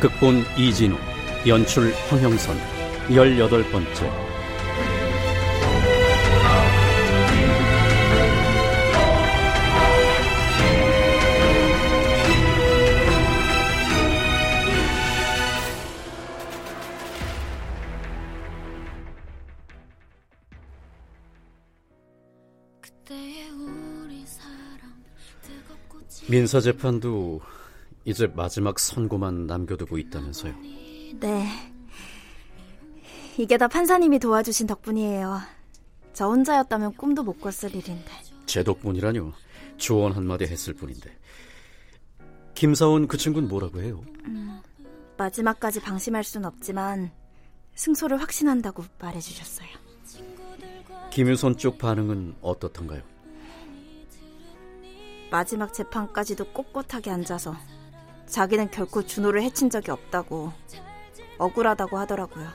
극본 이진우 연출 황형선 열여덟 번째. 민사 재판도 이제 마지막 선고만 남겨두고 있다면서요. 네. 이게 다 판사님이 도와주신 덕분이에요. 저 혼자였다면 꿈도 못 꿨을 일인데. 제 덕분이라뇨. 조언 한마디 했을 뿐인데. 김사원 그 친구는 뭐라고 해요? 음, 마지막까지 방심할 순 없지만 승소를 확신한다고 말해주셨어요. 김유선 쪽 반응은 어떻던가요? 마지막 재판까지도 꼿꼿하게 앉아서 자기는 결코 준호를 해친 적이 없다고 억울하다고 하더라고요.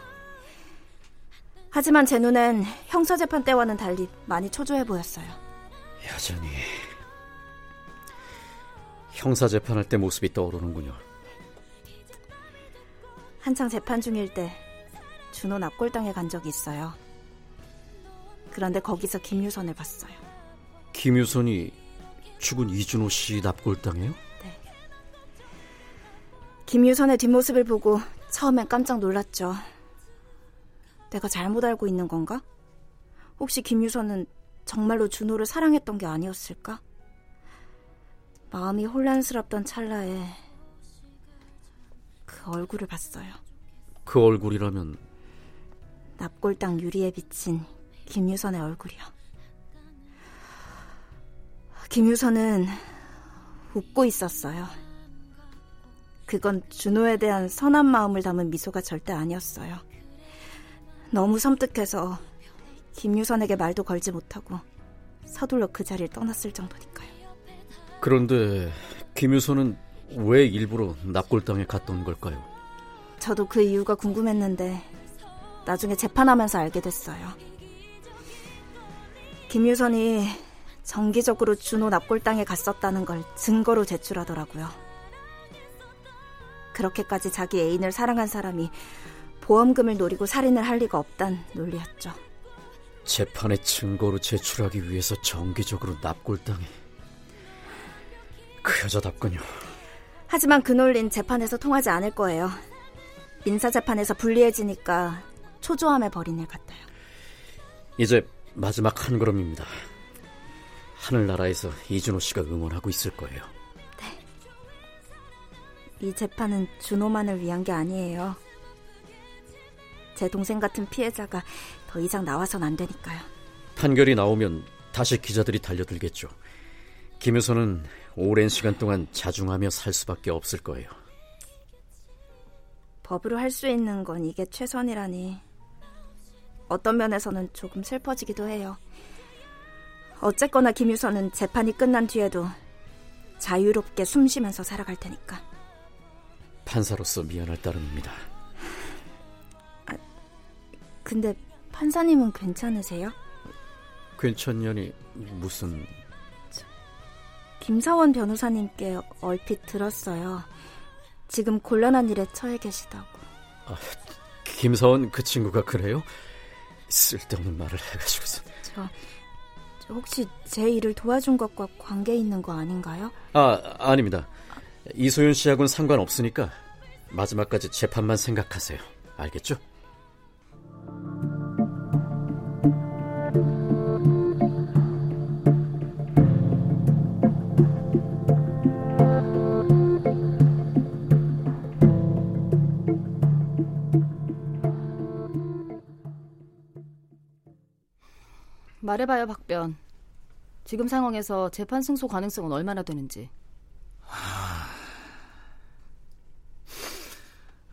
하지만 제 눈엔 형사재판 때와는 달리 많이 초조해 보였어요. 여전히 형사재판할 때 모습이 떠오르는군요. 한창 재판 중일 때 준호 납골당에 간 적이 있어요. 그런데 거기서 김유선을 봤어요. 김유선이 죽은 이준호 씨 납골당해요? 네. 김유선의 뒷모습을 보고 처음엔 깜짝 놀랐죠. 내가 잘못 알고 있는 건가? 혹시 김유선은 정말로 준호를 사랑했던 게 아니었을까? 마음이 혼란스럽던 찰나에 그 얼굴을 봤어요. 그 얼굴이라면 납골당 유리에 비친 김유선의 얼굴이요. 김유선은 웃고 있었어요. 그건 준호에 대한 선한 마음을 담은 미소가 절대 아니었어요. 너무 섬뜩해서 김유선에게 말도 걸지 못하고 서둘러 그 자리를 떠났을 정도니까요. 그런데 김유선은 왜 일부러 납골당에 갔던 걸까요? 저도 그 이유가 궁금했는데 나중에 재판하면서 알게 됐어요. 김유선이 정기적으로 준호 납골당에 갔었다는 걸 증거로 제출하더라고요. 그렇게까지 자기 애인을 사랑한 사람이 보험금을 노리고 살인을 할 리가 없단 논리였죠. 재판에 증거로 제출하기 위해서 정기적으로 납골당해. 그 여자답군요. 하지만 그 논리는 재판에서 통하지 않을 거예요. 민사재판에서 불리해지니까 초조함에 버린 일 같아요. 이제 마지막 한 걸음입니다. 하늘나라에서 이준호 씨가 응원하고 있을 거예요. 네. 이 재판은 준호만을 위한 게 아니에요. 제 동생 같은 피해자가 더 이상 나와선 안 되니까요. 판결이 나오면 다시 기자들이 달려들겠죠. 김효선은 오랜 시간 동안 자중하며 살 수밖에 없을 거예요. 법으로 할 수 있는 건 이게 최선이라니. 어떤 면에서는 조금 슬퍼지기도 해요. 어쨌거나 김유선은 재판이 끝난 뒤에도 자유롭게 숨 쉬면서 살아갈 테니까. 판사로서 미안할 따름입니다. 아, 근데 판사님은 괜찮으세요? 괜찮냐니 무슨... 김사원 변호사님께 얼핏 들었어요. 지금 곤란한 일에 처해 계시다고. 아, 김사원 그 친구가 그래요? 쓸데없는 말을 해가지고서. 저 혹시 제 일을 도와준 것과 관계 있는 거 아닌가요? 아, 아닙니다. 이소윤 씨하고는 상관없으니까 마지막까지 재판만 생각하세요. 알겠죠? 말해봐요, 박변. 지금 상황에서 재판 승소 가능성은 얼마나 되는지.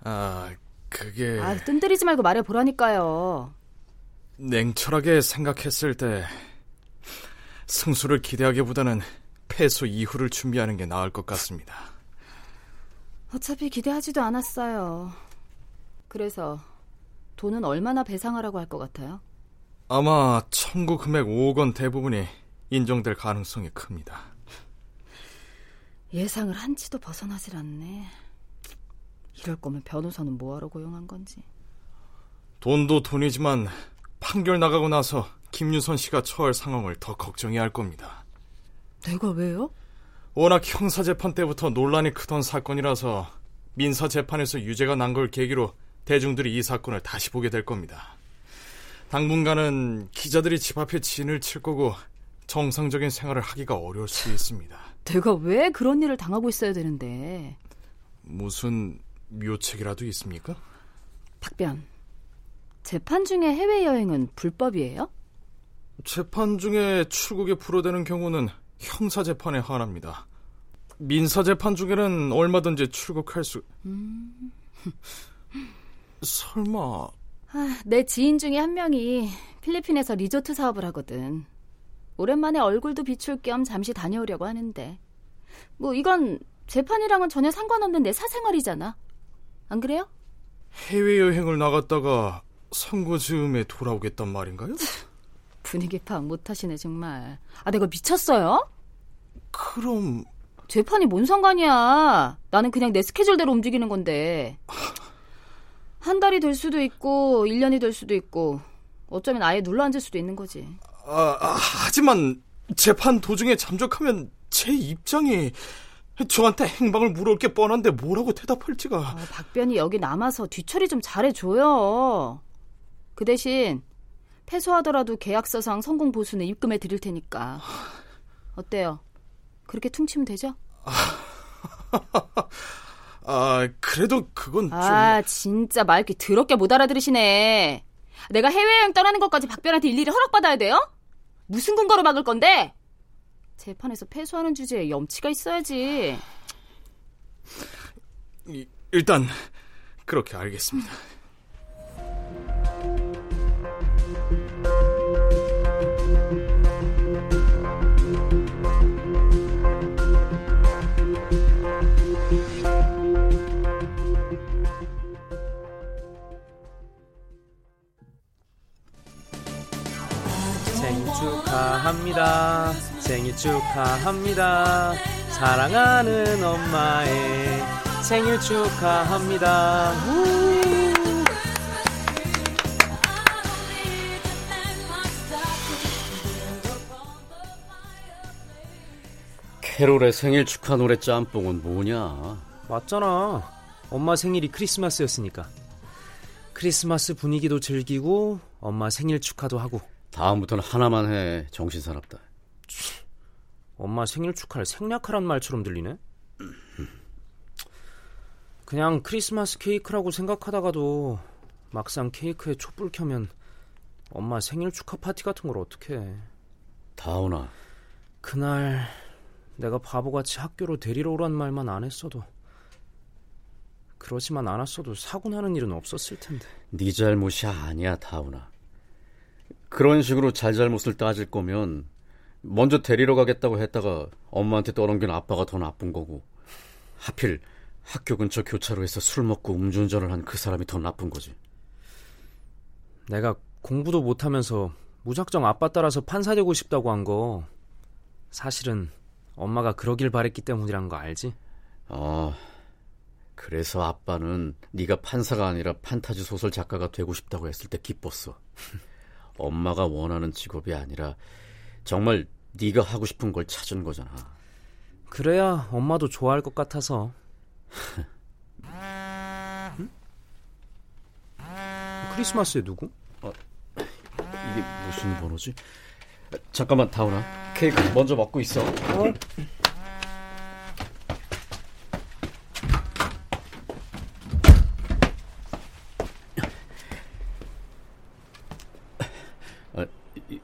아, 그게 아, 뜸 들이지 말고 말해 보라니까요. 냉철하게 생각했을 때 승수를 기대하기보다는 패소 이후를 준비하는 게 나을 것 같습니다. 어차피 기대하지도 않았어요. 그래서 돈은 얼마나 배상하라고 할 것 같아요? 아마 청구 금액 5억 원 대부분이 인정될 가능성이 큽니다. 예상을 한치도 벗어나질 않네. 이럴 거면 변호사는 뭐하러 고용한 건지. 돈도 돈이지만 판결 나가고 나서 김유선 씨가 처할 상황을 더 걱정해야 할 겁니다. 내가 왜요? 워낙 형사 재판 때부터 논란이 크던 사건이라서 민사 재판에서 유죄가 난 걸 계기로 대중들이 이 사건을 다시 보게 될 겁니다. 당분간은 기자들이 집 앞에 진을 칠 거고 정상적인 생활을 하기가 어려울 수 있습니다. 내가 왜 그런 일을 당하고 있어야 되는데? 무슨 묘책이라도 있습니까? 박변, 재판 중에 해외여행은 불법이에요? 재판 중에 출국에 불어대는 경우는 형사재판에 한합니다. 민사재판 중에는 얼마든지 출국할 수... 음... 설마... 아, 내 지인 중에 한 명이 필리핀에서 리조트 사업을 하거든. 오랜만에 얼굴도 비출 겸 잠시 다녀오려고 하는데. 뭐 이건 재판이랑은 전혀 상관없는 내 사생활이잖아. 안 그래요? 해외여행을 나갔다가 선고 즈음에 돌아오겠단 말인가요? 분위기 파악 못하시네 정말. 아 내가 미쳤어요? 그럼 재판이 뭔 상관이야. 나는 그냥 내 스케줄대로 움직이는 건데. 한 달이 될 수도 있고 1년이 될 수도 있고 어쩌면 아예 눌러 앉을 수도 있는 거지. 아, 아, 하지만 재판 도중에 잠적하면 제 입장이 저한테 행방을 물어올 게 뻔한데 뭐라고 대답할지가. 어, 박변이 여기 남아서 뒤처리 좀 잘해줘요. 그 대신 패소하더라도 계약서상 성공 보수는 입금해 드릴 테니까. 어때요? 그렇게 퉁치면 되죠? 아, 그래도 그건 좀. 아, 진짜 말귀 더럽게 못 알아들으시네. 내가 해외여행 떠나는 것까지 박변한테 일일이 허락받아야 돼요? 무슨 근거로 막을 건데? 재판에서 패소하는 주제에 염치가 있어야지. 이, 일단 그렇게 알겠습니다. 생일 축하합니다. 사랑하는 엄마의 생일 축하합니다. 우! 캐롤의 생일 축하 노래 짬뽕은 뭐냐? 맞잖아. 엄마 생일이 크리스마스였으니까. 크리스마스 분위기도 즐기고 엄마 생일 축하도 하고. 다음부터는 하나만 해. 정신 사납다. 엄마 생일 축하를 생략하란 말처럼 들리네? 그냥 크리스마스 케이크라고 생각하다가도 막상 케이크에 촛불 켜면 엄마 생일 축하 파티 같은 걸 어떡해. 다운아. 그날 내가 바보같이 학교로 데리러 오란 말만 안 했어도 그러지만 않았어도 사고 나는 일은 없었을 텐데. 네 잘못이 아니야, 다운아. 그런 식으로 잘잘못을 따질 거면 먼저 데리러 가겠다고 했다가 엄마한테 떠넘긴 아빠가 더 나쁜 거고 하필 학교 근처 교차로에서 술 먹고 음주운전을 한 그 사람이 더 나쁜 거지. 내가 공부도 못하면서 무작정 아빠 따라서 판사 되고 싶다고 한 거 사실은 엄마가 그러길 바랬기 때문이란 거 알지? 아, 그래서 아빠는 네가 판사가 아니라 판타지 소설 작가가 되고 싶다고 했을 때 기뻤어. 엄마가 원하는 직업이 아니라 정말 네가 하고 싶은 걸 찾은 거잖아. 그래야 엄마도 좋아할 것 같아서. 응? 크리스마스에 누구? 어, 이게 무슨 번호지? 잠깐만 다운아 케이크 먼저 먹고 있어. 어?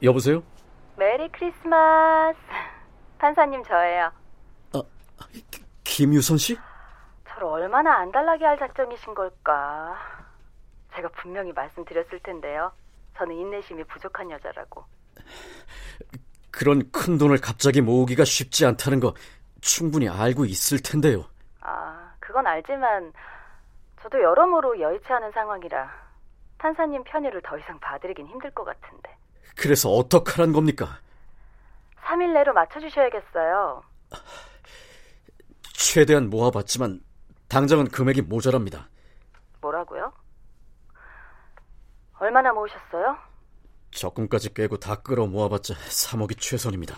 여보세요? 크리스마스. 판사님 저예요. 아, 김유선 씨? 저를 얼마나 안달나게 할 작정이신 걸까. 제가 분명히 말씀드렸을 텐데요. 저는 인내심이 부족한 여자라고. 그런 큰 돈을 갑자기 모으기가 쉽지 않다는 거 충분히 알고 있을 텐데요. 아, 그건 알지만 저도 여러모로 여의치 않은 상황이라 판사님 편의를 더 이상 봐드리긴 힘들 것 같은데. 그래서 어떡하란 겁니까? 3일 내로 맞춰주셔야겠어요. 최대한 모아봤지만 당장은 금액이 모자랍니다. 뭐라고요? 얼마나 모으셨어요? 적금까지 깨고 다 끌어 모아봤자 3억이 최선입니다.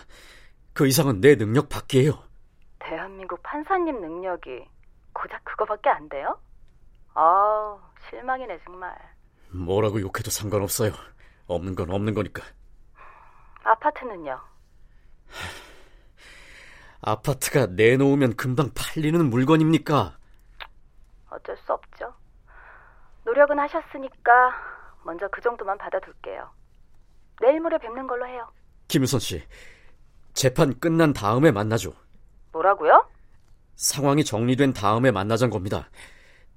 그 이상은 내 능력 밖이에요. 대한민국 판사님 능력이 고작 그거밖에 안 돼요? 아, 실망이네 정말. 뭐라고 욕해도 상관없어요. 없는 건 없는 거니까. 아파트는요? 아파트가 내놓으면 금방 팔리는 물건입니까? 어쩔 수 없죠. 노력은 하셨으니까 먼저 그 정도만 받아둘게요. 내일 모레 뵙는 걸로 해요. 김유선 씨, 재판 끝난 다음에 만나죠. 뭐라고요? 상황이 정리된 다음에 만나잔 겁니다.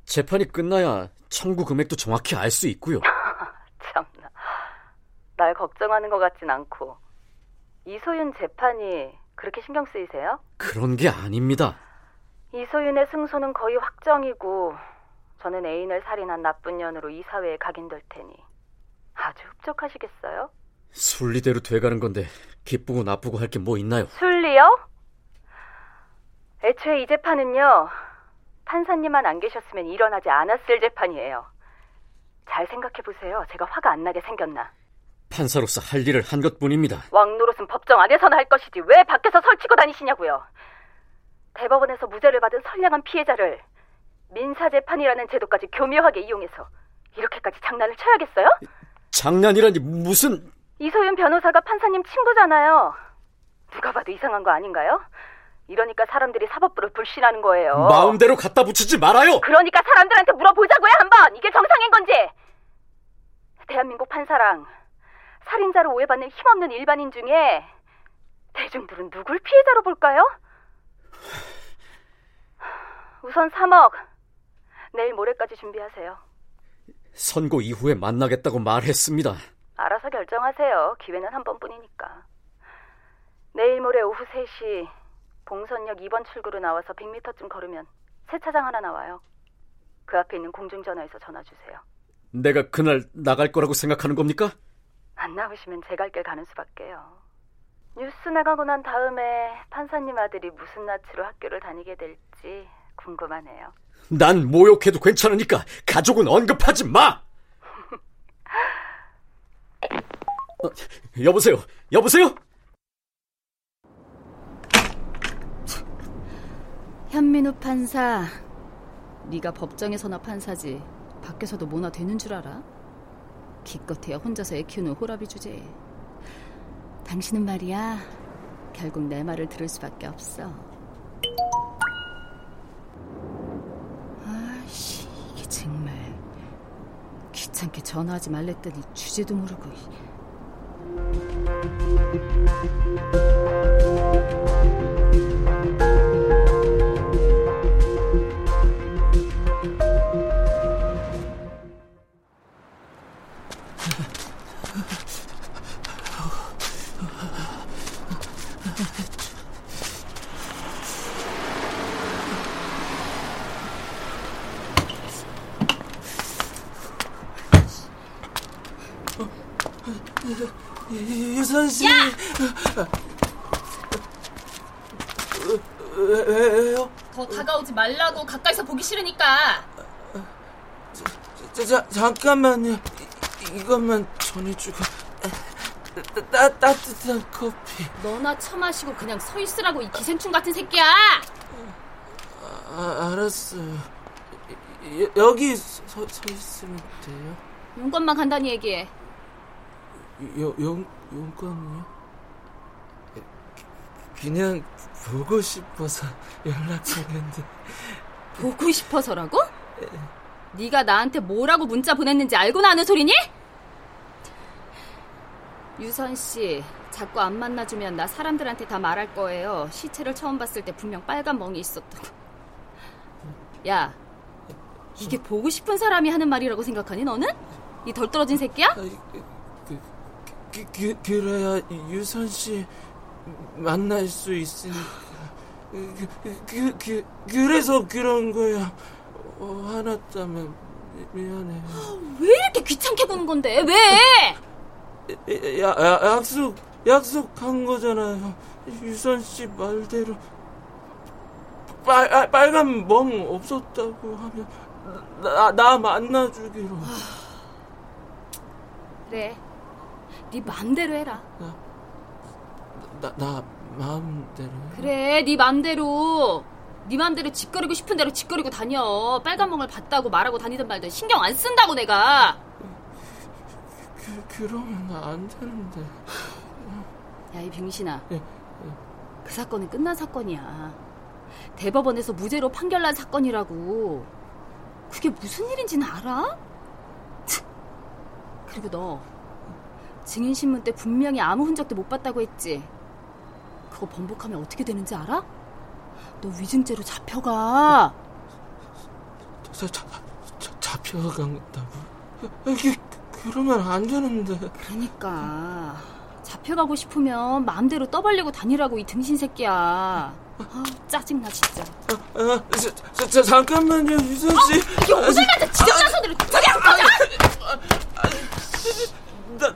재판이 끝나야 청구 금액도 정확히 알 수 있고요. 참나. 날 걱정하는 것 같진 않고. 이소윤 재판이 그렇게 신경 쓰이세요? 그런 게 아닙니다. 이소윤의 승소는 거의 확정이고 저는 애인을 살인한 나쁜 년으로 이 사회에 각인될 테니 아주 흡족하시겠어요? 순리대로 돼가는 건데 기쁘고 나쁘고 할 게 뭐 있나요? 순리요? 애초에 이 재판은요 판사님만 안 계셨으면 일어나지 않았을 재판이에요. 잘 생각해 보세요. 제가 화가 안 나게 생겼나? 판사로서 할 일을 한 것뿐입니다. 왕노릇은 법정 안에서나 할 것이지 왜 밖에서 설치고 다니시냐고요. 대법원에서 무죄를 받은 선량한 피해자를 민사재판이라는 제도까지 교묘하게 이용해서 이렇게까지 장난을 쳐야겠어요? 장난이라니 무슨... 이소윤 변호사가 판사님 친구잖아요. 누가 봐도 이상한 거 아닌가요? 이러니까 사람들이 사법부를 불신하는 거예요. 마음대로 갖다 붙이지 말아요! 그러니까 사람들한테 물어보자고요, 한번! 이게 정상인 건지! 대한민국 판사랑 살인자로 오해받는 힘없는 일반인 중에 대중들은 누굴 피해자로 볼까요? 우선 3억. 내일 모레까지 준비하세요. 선고 이후에 만나겠다고 말했습니다. 알아서 결정하세요. 기회는 한 번뿐이니까. 내일 모레 오후 3시 봉선역 2번 출구로 나와서 100m쯤 걸으면 세차장 하나 나와요. 그 앞에 있는 공중전화에서 전화 주세요. 내가 그날 나갈 거라고 생각하는 겁니까? 안 나오시면 제갈길 가는 수밖에요. 뉴스 나가고 난 다음에 판사님 아들이 무슨 낯으로 학교를 다니게 될지 궁금하네요. 난 모욕해도 괜찮으니까 가족은 언급하지 마! 어, 여보세요? 여보세요? 현민우 판사, 네가 법정에서나 판사지 밖에서도 뭐나 되는 줄 알아? 기껏해야 혼자서 애 키우는 호라비 주제에 당신은 말이야 결국 내 말을 들을 수밖에 없어. 아씨 이게 정말 귀찮게 전화하지 말랬더니 주제도 모르고 왜, 왜요? 더 다가오지 말라고 가까이서 보기 싫으니까 자, 자, 잠깐만요. 이, 이것만 전해주고. 따, 따, 따뜻한 커피. 너나 처마시고 그냥 서 있으라고 이 기생충 같은 새끼야 아, 알았어요. 여, 여기 서, 서 있으면 돼요? 용건만 간단히 얘기해 여, 용, 용건이요? 그냥 보고 싶어서 연락했는데. 보고 싶어서라고? 네가 나한테 뭐라고 문자 보냈는지 알고나 하는 소리니? 유선 씨, 자꾸 안 만나주면 나 사람들한테 다 말할 거예요. 시체를 처음 봤을 때 분명 빨간 멍이 있었다고. 야, 이게 보고 싶은 사람이 하는 말이라고 생각하니 너는? 이 덜 떨어진 새끼야? 그, 그, 그, 그래야 유선 씨 만날 수 있으니까. 그, 그, 그, 그래서 그런 거야. 어, 화났다면 미 안해. 왜 이렇게 귀찮게 구는 건데? 왜? 야, 야, 약속, 약속한 거잖아요. 유선 씨 말대로. 빨, 아, 빨간 멍 없었다고 하면 나, 나 만나주기로. 그래. 네 맘대로 해라. 나, 나 마음대로. 그래, 네 맘대로. 네 맘대로 짓거리고 싶은 대로 짓거리고 다녀. 빨간 멍을 봤다고 말하고 다니든 말든 신경 안 쓴다고 내가. 그, 그러면 안 되는데. 야, 이 병신아. 예, 그 사건은 끝난 사건이야. 대법원에서 무죄로 판결난 사건이라고. 그게 무슨 일인지는 알아? 참. 그리고 너 증인신문 때 분명히 아무 흔적도 못 봤다고 했지. 그거 번복하면 어떻게 되는지 알아? 너 위증죄로 잡혀가. 자, 자, 자, 잡혀간다고? 이게 그러면 안 되는데. 그러니까 잡혀가고 싶으면 마음대로 떠벌리고 다니라고 이 등신 새끼야. 아, 짜증나 진짜. 아, 자, 자, 자, 잠깐만요, 유선 씨. 이게 오늘까지 지정자 손으로 저리 안 꺼져!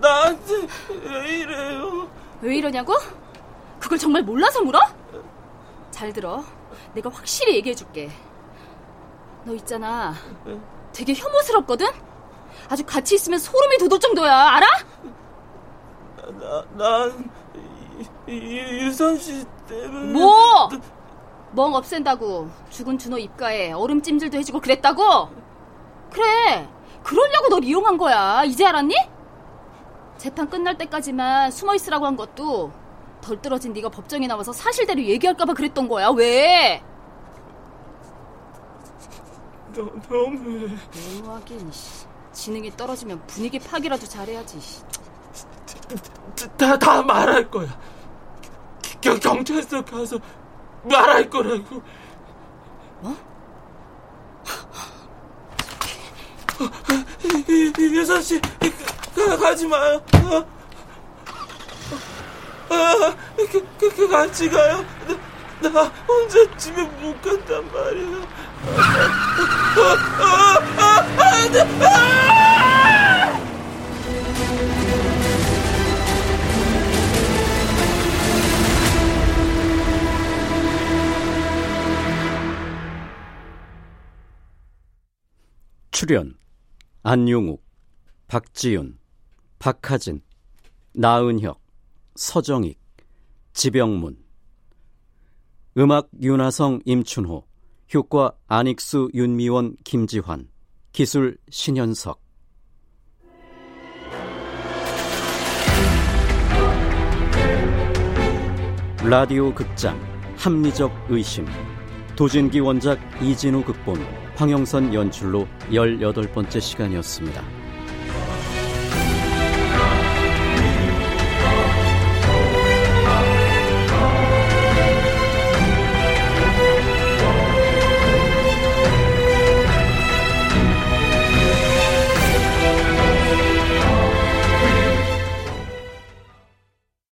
나, 나한테 왜 이래요? 왜 이러냐고? 그걸 정말 몰라서 물어? 잘 들어. 내가 확실히 얘기해 줄게. 너 있잖아. 되게 혐오스럽거든? 아주 같이 있으면 소름이 돋을 정도야. 알아? 나, 난 이- 이- 유선 씨 때문에. 뭐? 멍 없앤다고. 죽은 준호 입가에 얼음 찜질도 해주고 그랬다고? 그래. 그러려고 널 이용한 거야. 이제 알았니? 재판 끝날 때까지만 숨어 있으라고 한 것도 덜 떨어진 네가 법정에 나와서 사실대로 얘기할까봐 그랬던 거야. 왜? 너, 너무해. 너무하긴. 씨. 지능이 떨어지면 분위기 파기라도 잘해야지. 씨. 다, 다 말할 거야. 경, 경찰서 가서 말할 거라고. 뭐? 유선 씨, 가, 가지 마요. 아, 아, 그, 그, 그 같이 가요. 나, 나 혼자 집에 못 간단 말이야. 출연 안용욱, 박지윤, 박하진, 나은혁, 서정익, 지병문 음악 윤하성, 임춘호 효과 안익수, 윤미원, 김지환 기술 신현석 라디오 극장 합리적 의심 도진기 원작 이진우 극본 황영선 연출로 18번째 시간이었습니다.